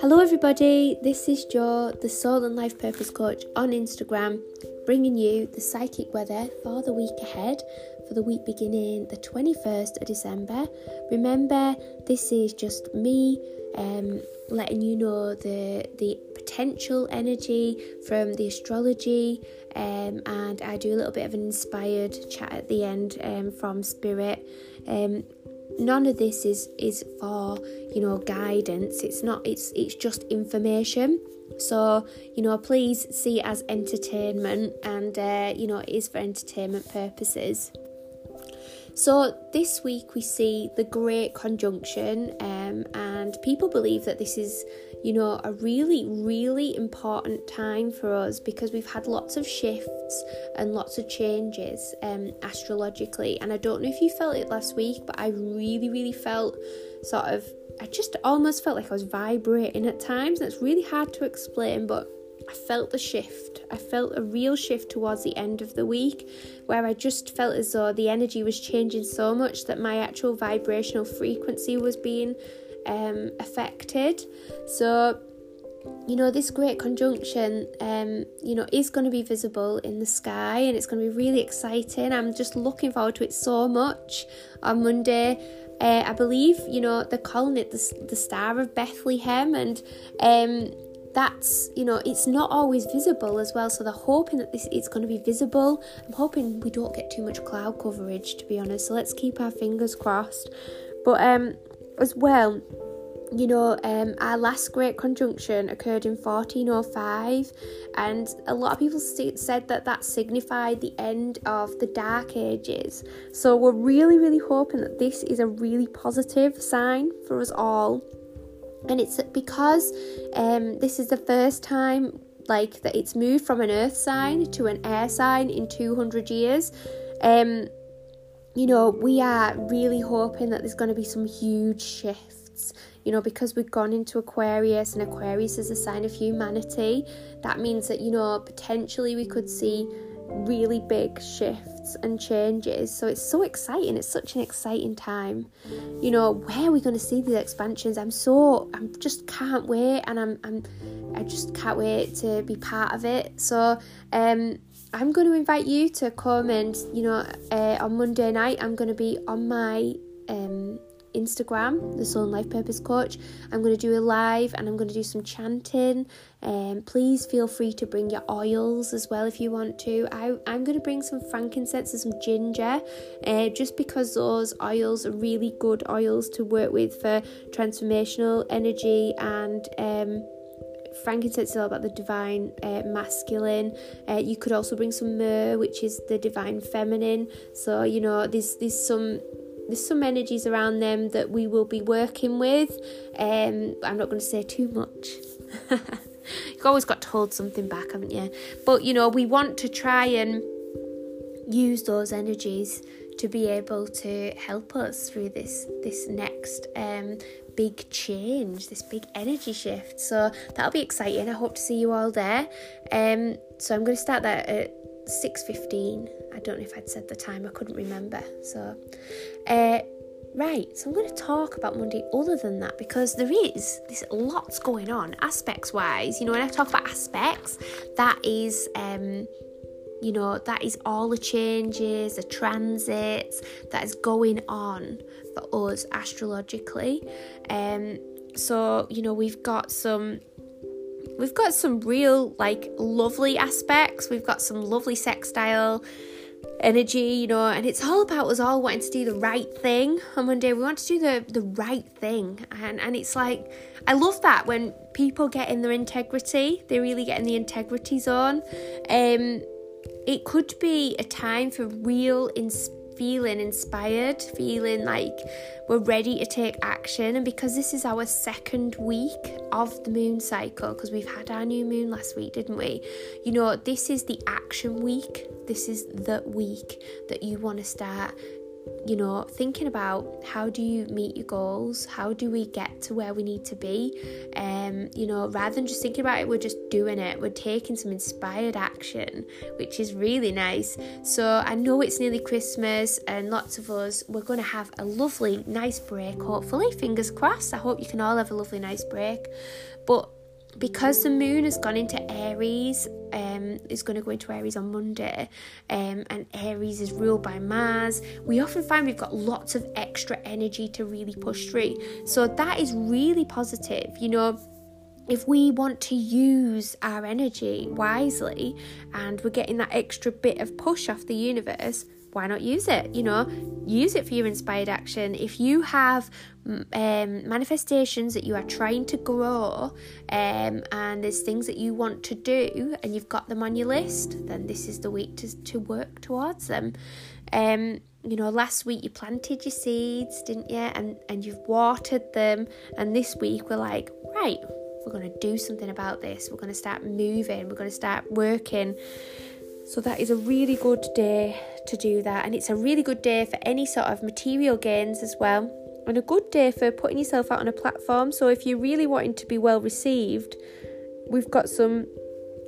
Hello, everybody. This is Jo, the Soul and Life Purpose Coach on Instagram, bringing you the psychic weather for the week ahead for the week beginning the 21st of December. Remember, this is just me um, letting you know the the potential energy from the astrology, um, and I do a little bit of an inspired chat at the end um, from Spirit. Um, none of this is is for you know guidance. It's not it's it's just information. So you know please see it as entertainment and uh, you know it is for entertainment purposes. So this week we see the Great Conjunction, um, and people believe that this is, you know, a really, really important time for us because we've had lots of shifts and lots of changes um, astrologically. And I don't know if you felt it last week, but I really, really felt sort of, I just almost felt like I was vibrating at times. It's really hard to explain, but I felt the shift. I felt a real shift towards the end of the week where I just felt as though the energy was changing so much that my actual vibrational frequency was being um, affected. So, you know, this great conjunction, um, you know, is going to be visible in the sky and it's going to be really exciting. I'm just looking forward to it so much on Monday. Uh, I believe, you know, they're calling it the, the Star of Bethlehem, and um, that's you know it's not always visible as well so they're hoping that this it's going to be visible i'm hoping we don't get too much cloud coverage to be honest so let's keep our fingers crossed but um as well you know, um, our last great conjunction occurred in 1405, and a lot of people st- said that that signified the end of the Dark Ages. So, we're really, really hoping that this is a really positive sign for us all and it's because um, this is the first time like that it's moved from an earth sign to an air sign in 200 years um, you know we are really hoping that there's going to be some huge shifts you know because we've gone into aquarius and aquarius is a sign of humanity that means that you know potentially we could see really big shifts and changes. So it's so exciting. It's such an exciting time. You know, where are we going to see these expansions? I'm so I'm just can't wait, and I'm I'm I just can't wait to be part of it. So um. I'm going to invite you to come and, you know, uh, on Monday night, I'm going to be on my um, Instagram, the Soul and Life Purpose Coach. I'm going to do a live and I'm going to do some chanting. Um, please feel free to bring your oils as well if you want to. I, I'm going to bring some frankincense and some ginger uh, just because those oils are really good oils to work with for transformational energy and. Um, frankincense is all about the divine uh, masculine. Uh, you could also bring some myrrh, which is the divine feminine. So you know, there's there's some there's some energies around them that we will be working with. Um, I'm not going to say too much. You've always got to hold something back, haven't you? But you know, we want to try and use those energies to be able to help us through this this next um, big change, this big energy shift. So that'll be exciting. I hope to see you all there. Um, so I'm going to start that at 6.15 i don't know if i'd said the time i couldn't remember so uh, right so i'm going to talk about monday other than that because there is there's lots going on aspects wise you know when i talk about aspects that is um you know that is all the changes the transits that is going on for us astrologically um so you know we've got some we've got some real like lovely aspects. We've got some lovely sextile energy, you know, and it's all about us all wanting to do the right thing on Monday. We want to do the the right thing, and and it's like I love that when people get in their integrity, they really get in the integrity zone. Um, it could be a time for real inspiration feeling inspired, feeling like we're ready to take action. And because this is our second week of the moon cycle, because we've had our new moon last week, didn't we? You know, this is the action week. This is the week that you want to start you know, thinking about how do you meet your goals? How do we get to where we need to be? Um, you know, rather than just thinking about it, we're just doing it. We're taking some inspired action, which is really nice. So I know it's nearly Christmas, and lots of us we're going to have a lovely, nice break. Hopefully, fingers crossed. I hope you can all have a lovely, nice break. But because the moon has gone into Aries, um, is going to go into Aries on Monday, um, and Aries is ruled by Mars, we often find we've got lots of extra energy to really push through. So that is really positive. You know, if we want to use our energy wisely and we're getting that extra bit of push off the universe, why not use it? You know, use it for your inspired action. If you have um, manifestations that you are trying to grow um, and there's things that you want to do and you've got them on your list, then this is the week to, to work towards them. Um, you know, last week you planted your seeds, didn't you? And, and you've watered them. And this week we're like, right, we're going to do something about this. We're going to start moving. We're going to start working. So that is a really good day to do that, and it's a really good day for any sort of material gains as well, and a good day for putting yourself out on a platform. So if you're really wanting to be well received, we've got some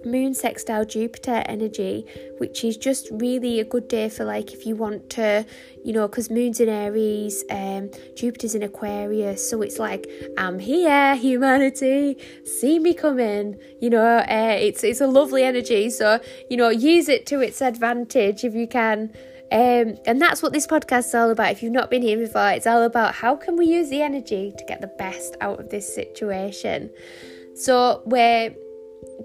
moon sextile Jupiter energy, which is just really a good day for like if you want to, you know, because moon's in Aries, um, Jupiter's in Aquarius, so it's like I'm here, humanity, see me coming. You know, uh, it's it's a lovely energy, so you know, use it to its advantage if you can. Um, and that's what this podcast is all about. If you've not been here before, it's all about how can we use the energy to get the best out of this situation. So we're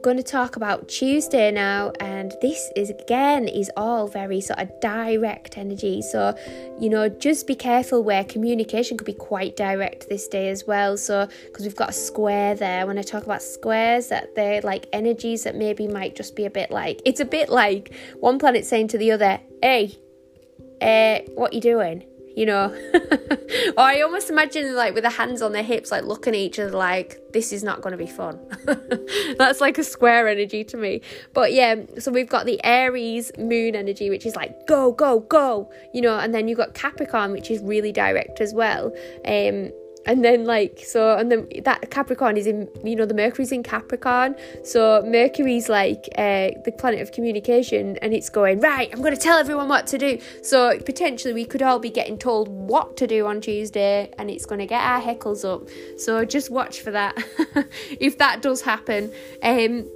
going to talk about Tuesday now, and this is again is all very sort of direct energy. So, you know, just be careful where communication could be quite direct this day as well. So, because we've got a square there, when I talk about squares, that they're like energies that maybe might just be a bit like it's a bit like one planet saying to the other, "Hey, uh, what you doing?" You know. or I almost imagine like with the hands on their hips, like looking at each other, like this is not going to be fun. That's like a square energy to me. But yeah, so we've got the Aries moon energy, which is like go, go, go, you know, and then you've got Capricorn, which is really direct as well. Um, and then like so and then that capricorn is in you know the mercury's in capricorn. So mercury's like uh, the planet of communication and it's going right i'm going to tell everyone what to do. So potentially we could all be getting told what to do on tuesday and it's going to get our heckles up. So just watch for that if that does happen. Um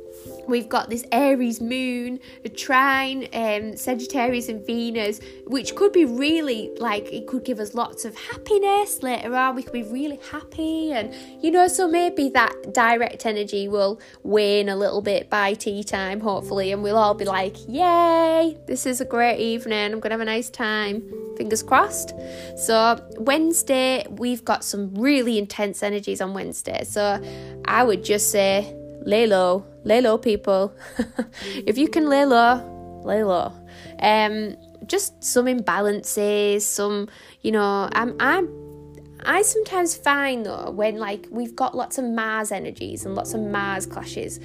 We've got this Aries moon, a trine, um, Sagittarius and Venus, which could be really like it could give us lots of happiness later on. We could be really happy, and you know, so maybe that direct energy will wane a little bit by tea time, hopefully, and we'll all be like, Yay, this is a great evening, I'm gonna have a nice time. Fingers crossed. So, Wednesday, we've got some really intense energies on Wednesday. So, I would just say, lay low, lay low, people. if you can lay low, lay low. Um, just some imbalances, some, you know, I'm, I'm, I sometimes find though when like we've got lots of Mars energies and lots of Mars clashes,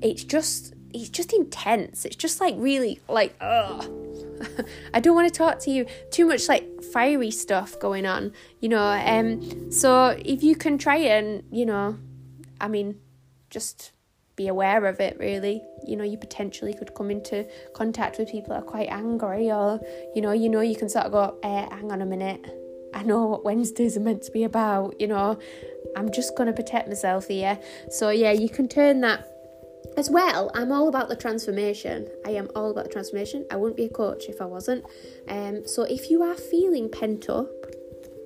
it's just, it's just intense. It's just like really like, ugh. I don't want to talk to you too much like fiery stuff going on, you know. Um, so if you can try and, you know, I mean, just be aware of it really. You know you potentially could come into contact with people that are quite angry or you know you know you can sort of go eh, hang on a minute. I know what wednesdays are meant to be about you know. I'm just going to protect myself here. So yeah you can turn that as well. I'm all about the transformation. I am all about the transformation. I wouldn't be a coach if i wasn't. Um so if you are feeling pent up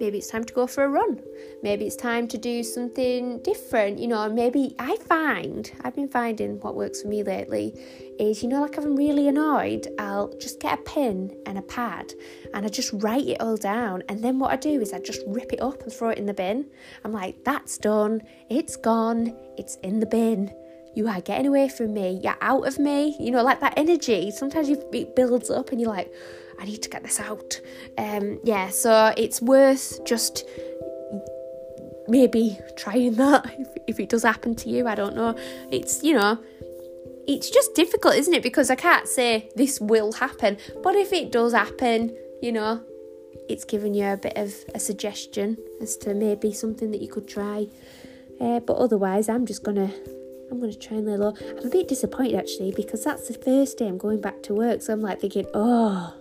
maybe it's time to go for a run. Maybe it's time to do something different you know. Maybe i find i've been finding what works for me lately is you know like if i'm really annoyed i'll just get a pen and a pad and i just write it all down. And then what i do is i just rip it up and throw it in the bin. I'm like that's done. It's gone. It's in the bin. You are getting away from me. You're out of me. You know like that energy. Sometimes you, it builds up and you're like I need to get this out. Um, yeah, so it's worth just maybe trying that if, if it does happen to you. I don't know. It's, you know, it's just difficult, isn't it? Because I can't say this will happen. But if it does happen, you know, it's given you a bit of a suggestion as to maybe something that you could try. Uh, but otherwise, I'm just gonna I'm gonna try and lay low. I'm a bit disappointed actually because that's the first day I'm going back to work, so I'm like thinking, oh,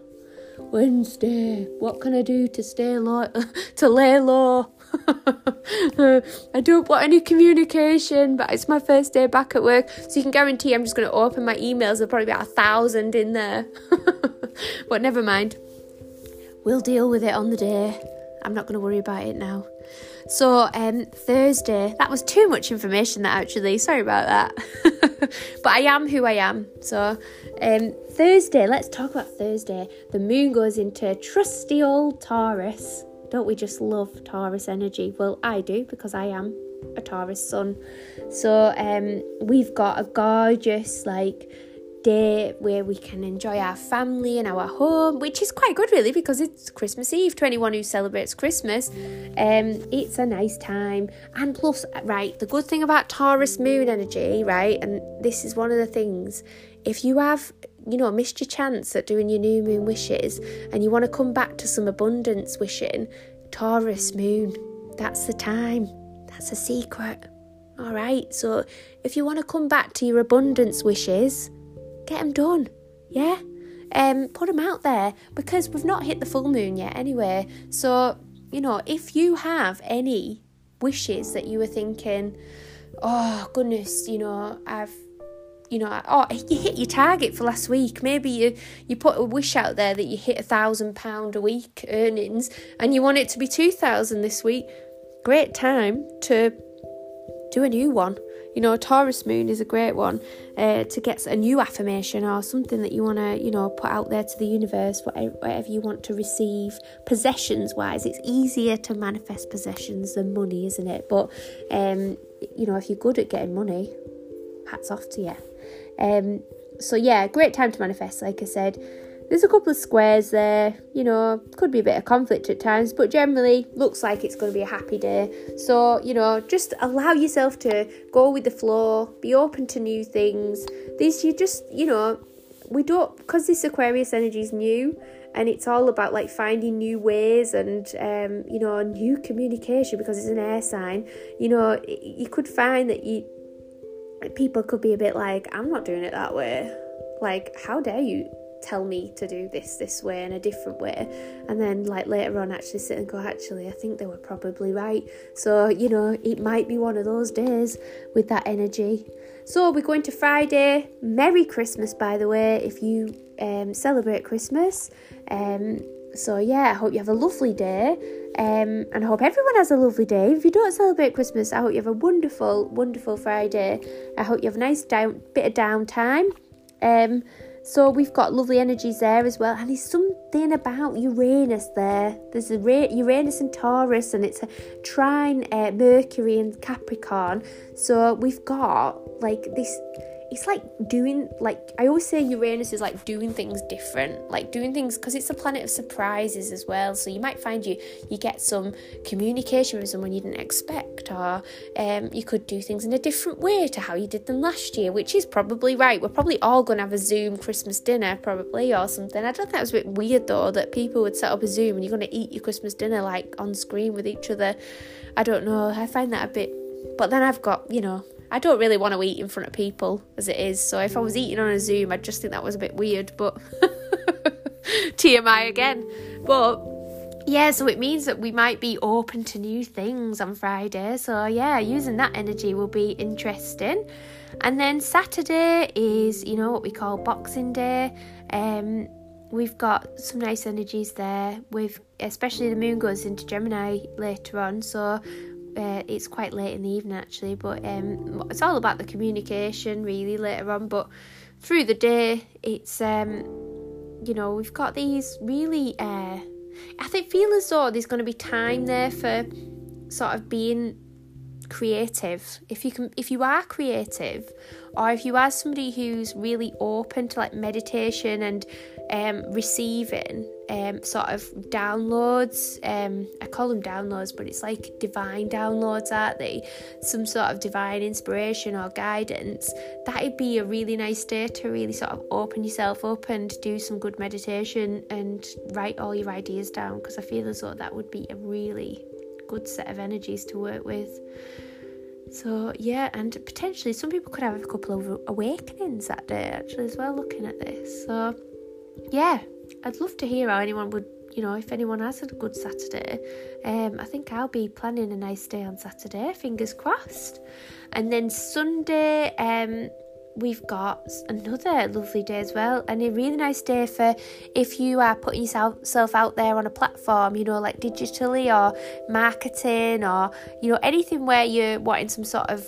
Wednesday, what can I do to stay low to lay low? I don't want any communication, but it's my first day back at work, so you can guarantee I'm just going to open my emails. There'll probably be a thousand in there, but never mind. We'll deal with it on the day. I'm not going to worry about it now. So um, Thursday, that was too much information. That actually, sorry about that. but I am who I am. So um, Thursday, let's talk about Thursday. The moon goes into trusty old Taurus. Don't we just love Taurus energy? Well, I do because I am a Taurus sun. So um, we've got a gorgeous like day where we can enjoy our family and our home, which is quite good, really, because it's Christmas Eve. To anyone who celebrates Christmas, um, it's a nice time. And plus, right, the good thing about Taurus moon energy, right, and this is one of the things, if you have you know, missed your chance at doing your new moon wishes and you want to come back to some abundance wishing, Taurus moon, that's the time. That's a secret. All right, so if you want to come back to your abundance wishes, get them done. Yeah? Um, put them out there because we've not hit the full moon yet anyway. So, you know, if you have any wishes that you were thinking, oh goodness, you know, I've you know, oh, you hit your target for last week. Maybe you you put a wish out there that you hit a thousand pound a week earnings, and you want it to be two thousand this week. Great time to do a new one. You know, Taurus moon is a great one uh, to get a new affirmation or something that you want to, you know, put out there to the universe, whatever, whatever you want to receive. Possessions wise, it's easier to manifest possessions than money, isn't it? But, um, you know, if you're good at getting money, hats off to you. Um, so, yeah, great time to manifest, like I said. There's a couple of squares there, you know, could be a bit of conflict at times, but generally looks like it's going to be a happy day. So, you know, just allow yourself to go with the flow, be open to new things. These, you just, you know, we don't, because this Aquarius energy is new and it's all about like finding new ways and, um, you know, new communication because it's an air sign. You know, you could find that you, people could be a bit like, I'm not doing it that way. Like, how dare you tell me to do this this way in a different way and then like later on actually sit and go actually I think they were probably right so you know it might be one of those days with that energy so we're going to Friday Merry Christmas by the way if you um, celebrate Christmas um, so yeah I hope you have a lovely day um, and I hope everyone has a lovely day. If you don't celebrate Christmas, I hope you have a wonderful, wonderful Friday. I hope you have a nice down bit of downtime. Um, so we've got lovely energies there as well, and there's something about Uranus there. There's a Uranus and Taurus, and it's a trine uh, Mercury and Capricorn. So we've got like this it's like doing like I always say Uranus is like doing things different, like doing things because it's a planet of surprises as well. So you might find you you get some communication with someone you didn't expect, or um, you could do things in a different way to how you did them last year, which is probably right. We're probably all going to have a Zoom Christmas dinner, probably or something. I don't think that was a bit weird though that people would set up a Zoom and you're going to eat your Christmas dinner like on screen with each other. I don't know. I find that a bit. But then I've got you know I don't really want to eat in front of people as it is. So if I was eating on a Zoom, I'd just think that was a bit weird. But TMI again. But yeah, so it means that we might be open to new things on Friday. So yeah, using that energy will be interesting. And then Saturday is, you know, what we call Boxing Day. Um, we've got some nice energies there. With especially the moon goes into Gemini later on, so uh, it's quite late in the evening actually, but um, it's all about the communication really later on. But through the day, it's um, you know we've got these really. Uh, I think feel as though there's going to be time there for sort of being creative if you can if you are creative or if you are somebody who's really open to like meditation and um, receiving um, sort of downloads. Um, I call them downloads, but it's like divine downloads, aren't they? Some sort of divine inspiration or guidance. That'd be a really nice day to really sort of open yourself up and do some good meditation and write all your ideas down because I feel as though that would be a really good set of energies to work with. So yeah, and potentially some people could have a couple of awakenings that day actually as well. Looking at this, so yeah, I'd love to hear how anyone would, you know, if anyone has a good Saturday. Um, I think I'll be planning a nice day on Saturday. Fingers crossed, and then Sunday. Um, we've got another lovely day as well and a really nice day for if you are putting yourself out there on a platform you know like digitally or marketing or you know anything where you're wanting some sort of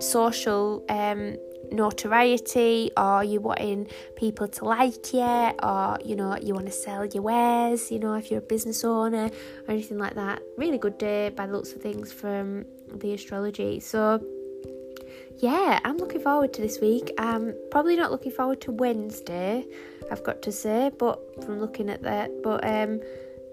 social um, notoriety or you're wanting people to like you or you know you want to sell your wares you know if you're a business owner or anything like that. Really good day by the looks of things from the astrology. So yeah, I'm looking forward to this week. I'm probably not looking forward to Wednesday, I've got to say, but from looking at that, but um,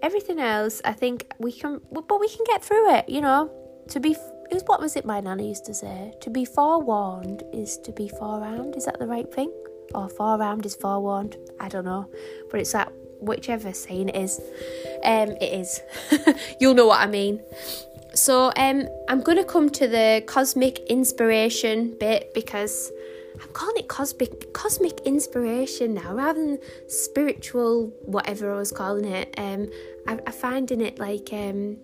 everything else, I think we can, but we can get through it. You know, to be, was what was it my nana used to say? To be forewarned is to be forearmed. Is that the right thing? Or forearmed is forewarned? I don't know, but it's that whichever saying it is. Um, it is. You'll know what I mean. So um, I'm going to come to the cosmic inspiration bit because I'm calling it cosmic cosmic inspiration now rather than spiritual whatever I was calling it. Um, I, I find in it like um,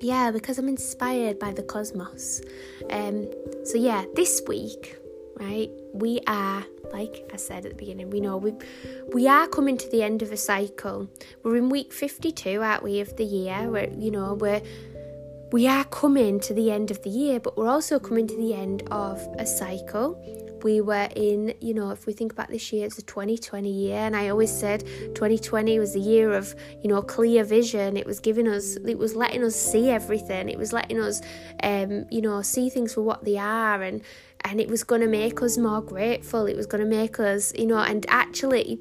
yeah because I'm inspired by the cosmos. Um, so yeah, this week, right, we are like I said at the beginning, we know we we are coming to the end of a cycle. We're in week 52, aren't we, of the year? Where you know we're we are coming to the end of the year, but we're also coming to the end of a cycle. We were in, you know, if we think about this year, it's a 2020 year, and I always said 2020 was the year of, you know, clear vision. It was giving us, it was letting us see everything. It was letting us, um, you know, see things for what they are, and and it was going to make us more grateful. It was going to make us, you know, and actually,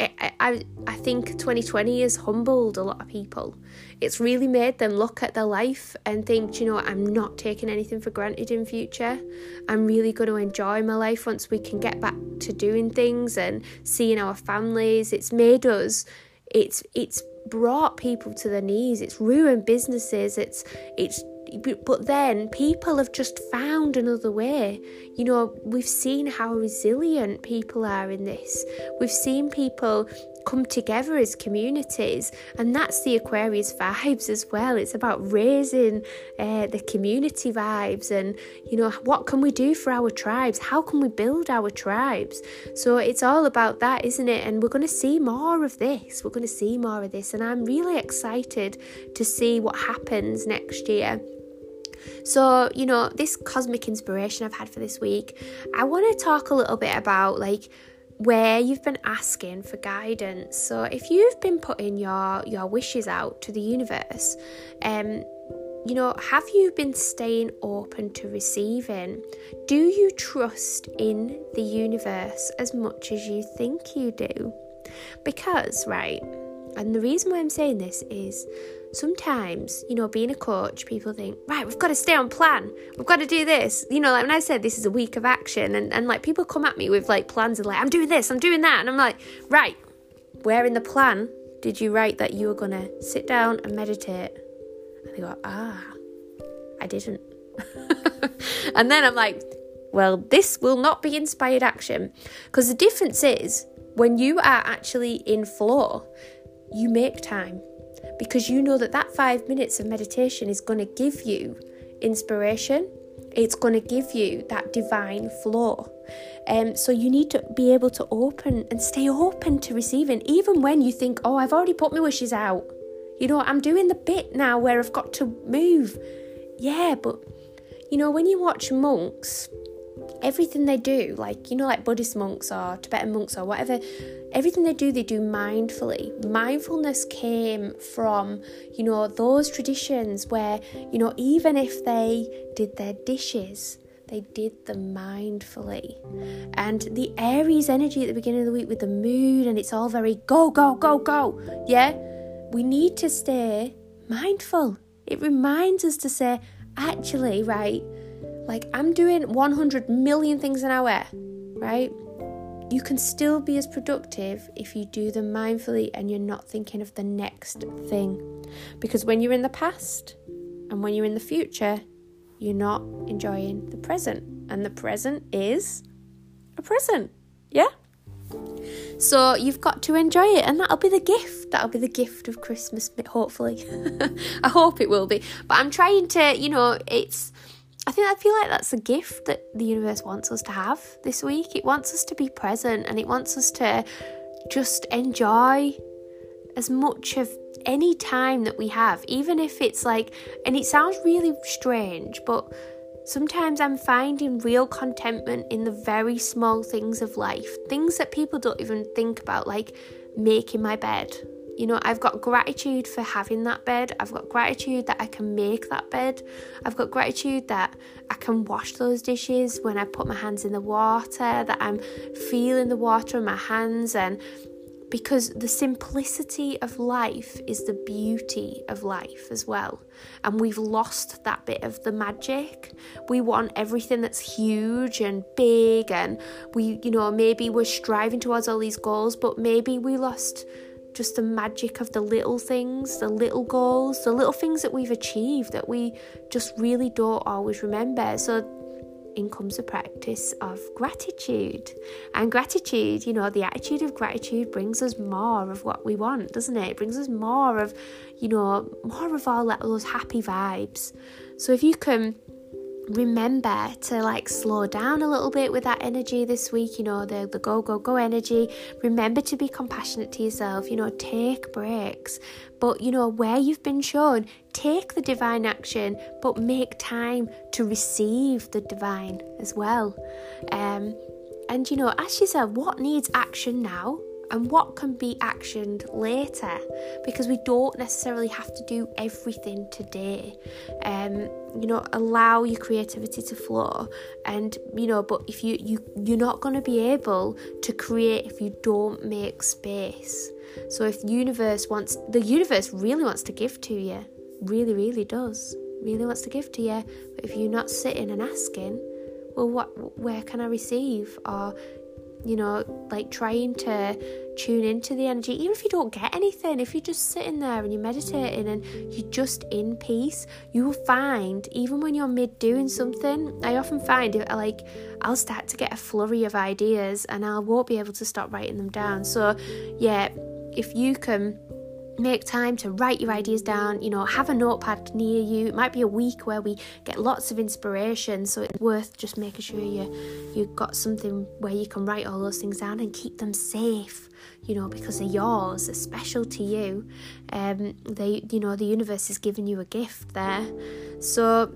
I, I, think 2020 has humbled a lot of people. It's really made them look at their life and think, you know, I'm not taking anything for granted in future. I'm really going to enjoy my life once we can get back to doing things and seeing our families. It's made us. It's it's brought people to their knees. It's ruined businesses. It's it's but then people have just found another way. You know, we've seen how resilient people are in this. We've seen people come together as communities, and that's the Aquarius vibes as well. It's about raising uh, the community vibes, and you know, what can we do for our tribes? How can we build our tribes? So it's all about that, isn't it? And we're going to see more of this. We're going to see more of this, and I'm really excited to see what happens next year. So, you know, this cosmic inspiration I've had for this week, I want to talk a little bit about like where you've been asking for guidance. So if you've been putting your your wishes out to the universe, um you know, have you been staying open to receiving? Do you trust in the universe as much as you think you do? Because, right, and the reason why I'm saying this is sometimes, you know, being a coach, people think, right, we've got to stay on plan. We've got to do this. You know, like when I said this is a week of action, and, and like people come at me with like plans and like, I'm doing this, I'm doing that. And I'm like, right, where in the plan did you write that you were going to sit down and meditate? And they go, ah, I didn't. and then I'm like, well, this will not be inspired action. Because the difference is when you are actually in flow, you make time because you know that that five minutes of meditation is going to give you inspiration. It's going to give you that divine flow. Um, so you need to be able to open and stay open to receiving, even when you think, oh, I've already put my wishes out. You know, I'm doing the bit now where I've got to move. Yeah, but you know, when you watch monks, everything they do, like, you know, like Buddhist monks or Tibetan monks or whatever, everything they do, they do mindfully. Mindfulness came from, you know, those traditions where, you know, even if they did their dishes, they did them mindfully. And the Aries energy at the beginning of the week with the moon, and it's all very go, go, go, go. Yeah? We need to stay mindful. It reminds us to say, actually, right, like I'm doing 100 million things an hour, right? You can still be as productive if you do them mindfully and you're not thinking of the next thing. Because when you're in the past and when you're in the future, you're not enjoying the present. And the present is a present. Yeah? So you've got to enjoy it, and that'll be the gift. That'll be the gift of Christmas, hopefully. I hope it will be. But I'm trying to, you know, it's. I think I feel like that's a gift that the universe wants us to have this week. It wants us to be present and it wants us to just enjoy as much of any time that we have, even if it's like, and it sounds really strange, but sometimes I'm finding real contentment in the very small things of life, things that people don't even think about, like making my bed. You know, I've got gratitude for having that bed. I've got gratitude that I can make that bed. I've got gratitude that I can wash those dishes when I put my hands in the water, that I'm feeling the water in my hands and because the simplicity of life is the beauty of life as well. And we've lost that bit of the magic. We want everything that's huge and big, and we, you know, maybe we're striving towards all these goals, but maybe we lost just the magic of the little things, the little goals, the little things that we've achieved that we just really don't always remember. So in comes the practice of gratitude. And gratitude, you know, the attitude of gratitude brings us more of what we want, doesn't it? It brings us more of, you know, more of all those happy vibes. So if you can remember to like slow down a little bit with that energy this week you know the the go go go energy. Remember to be compassionate to yourself you know take breaks. But you know where you've been shown take the divine action but make time to receive the divine as well. Um and you know ask yourself what needs action now and what can be actioned later? Because we don't necessarily have to do everything today. Um you know allow your creativity to flow and you know but if you you you're not going to be able to create if you don't make space. So if the universe wants the universe really wants to give to you really really does really wants to give to you. But if you're not sitting and asking well what where can i receive? Or you know, like trying to tune into the energy, even if you don't get anything, if you're just sitting there and you're meditating and you're just in peace, you will find, even when you're mid doing something, I often find it like I'll start to get a flurry of ideas and I won't be able to stop writing them down. So, yeah, if you can make time to write your ideas down you know have a notepad near you. It might be a week where we get lots of inspiration so it's worth just making sure you you've got something where you can write all those things down and keep them safe you know because they're yours they're special to you. Um they you know the universe is giving you a gift there. So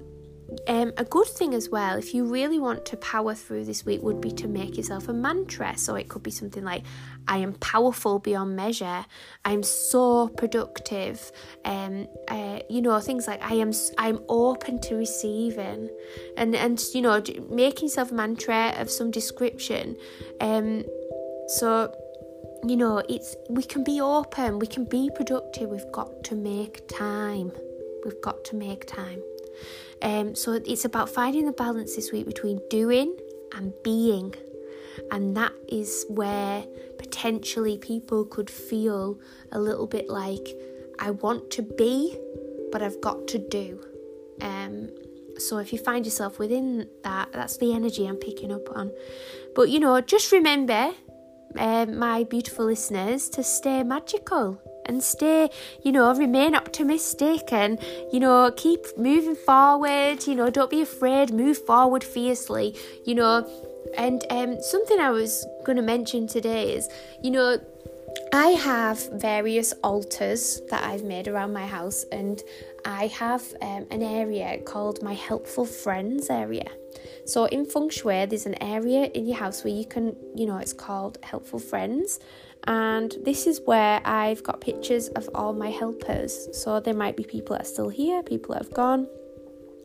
um, a good thing as well, if you really want to power through this week, would be to make yourself a mantra. So it could be something like, I am powerful beyond measure. I'm so productive. Um, uh, you know, things like I am. I'm open to receiving, and and you know, making yourself a mantra of some description. Um, so you know, it's we can be open. We can be productive. We've got to make time. We've got to make time. Um, so it's about finding the balance this week between doing and being. And that is where potentially people could feel a little bit like, I want to be, but I've got to do. Um, so if you find yourself within that, that's the energy I'm picking up on. But you know, just remember, uh, my beautiful listeners, to stay magical and stay, you know, remain optimistic and, you know, keep moving forward. You know, don't be afraid, move forward fiercely, you know. And um, something I was going to mention today is, you know, I have various altars that I've made around my house, and I have um, an area called my helpful friends area. So in feng shui, there's an area in your house where you can, you know, it's called helpful friends, and this is where I've got pictures of all my helpers. So there might be people that are still here, people that have gone.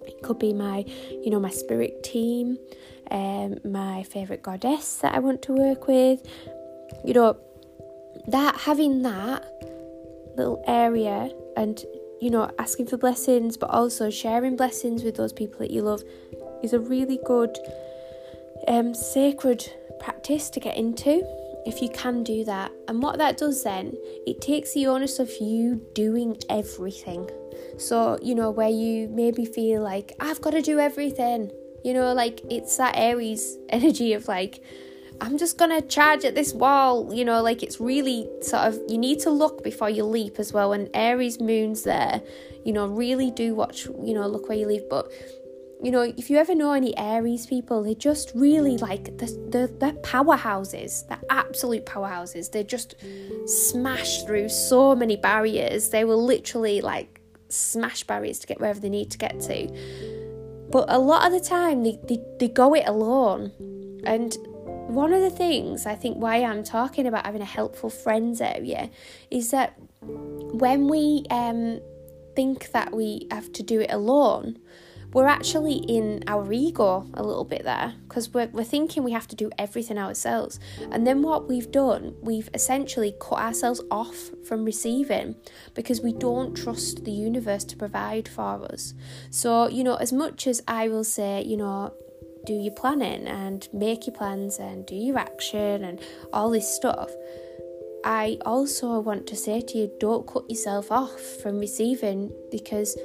It could be my, you know, my spirit team, um, my favourite goddess that I want to work with. You know, that having that little area and you know asking for blessings but also sharing blessings with those people that you love is a really good um, sacred practice to get into if you can do that. And what that does then, it takes the onus of you doing everything. So, you know, where you maybe feel like, I've got to do everything, you know, like it's that Aries energy of like, I'm just gonna charge at this wall, you know, like it's really sort of you need to look before you leap as well. When Aries moon's there, you know, really do watch, you know, look where you leap. But you know, if you ever know any Aries people, they're just really like the the they're powerhouses. They're absolute powerhouses. They just smash through so many barriers. They will literally like smash barriers to get wherever they need to get to. But a lot of the time they, they, they go it alone. And one of the things I think why I'm talking about having a helpful friends area is that when we um, think that we have to do it alone, we're actually in our ego a little bit there because we're, we're thinking we have to do everything ourselves. And then what we've done, we've essentially cut ourselves off from receiving because we don't trust the universe to provide for us. So, you know, as much as I will say, you know, do your planning and make your plans and do your action and all this stuff. I also want to say to you don't cut yourself off from receiving because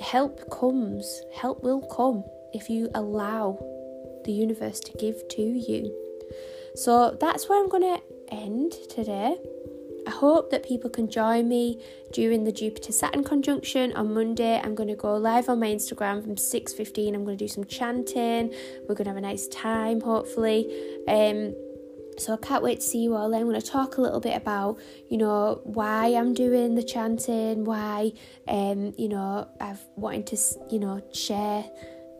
help comes, help will come if you allow the universe to give to you. So that's where I'm going to end today. I hope that people can join me during the Jupiter Saturn conjunction on Monday. I'm going to go live on my Instagram from 6:15. I'm going to do some chanting. We're going to have a nice time hopefully. Um so I can't wait to see you all. I'm going to talk a little bit about, you know, why I'm doing the chanting, why, um, you know, I've wanted to, you know, share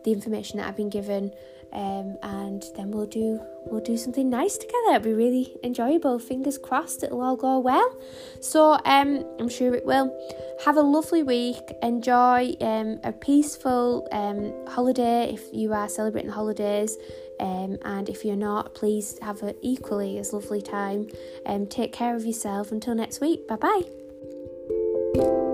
the information that I've been given, um, and then we'll do we'll do something nice together. It'll be really enjoyable. Fingers crossed it'll all go well. So um, I'm sure it will. Have a lovely week. Enjoy um, a peaceful um, holiday if you are celebrating holidays. Um, and if you're not, please have an equally as lovely time. Um, take care of yourself until next week. Bye bye.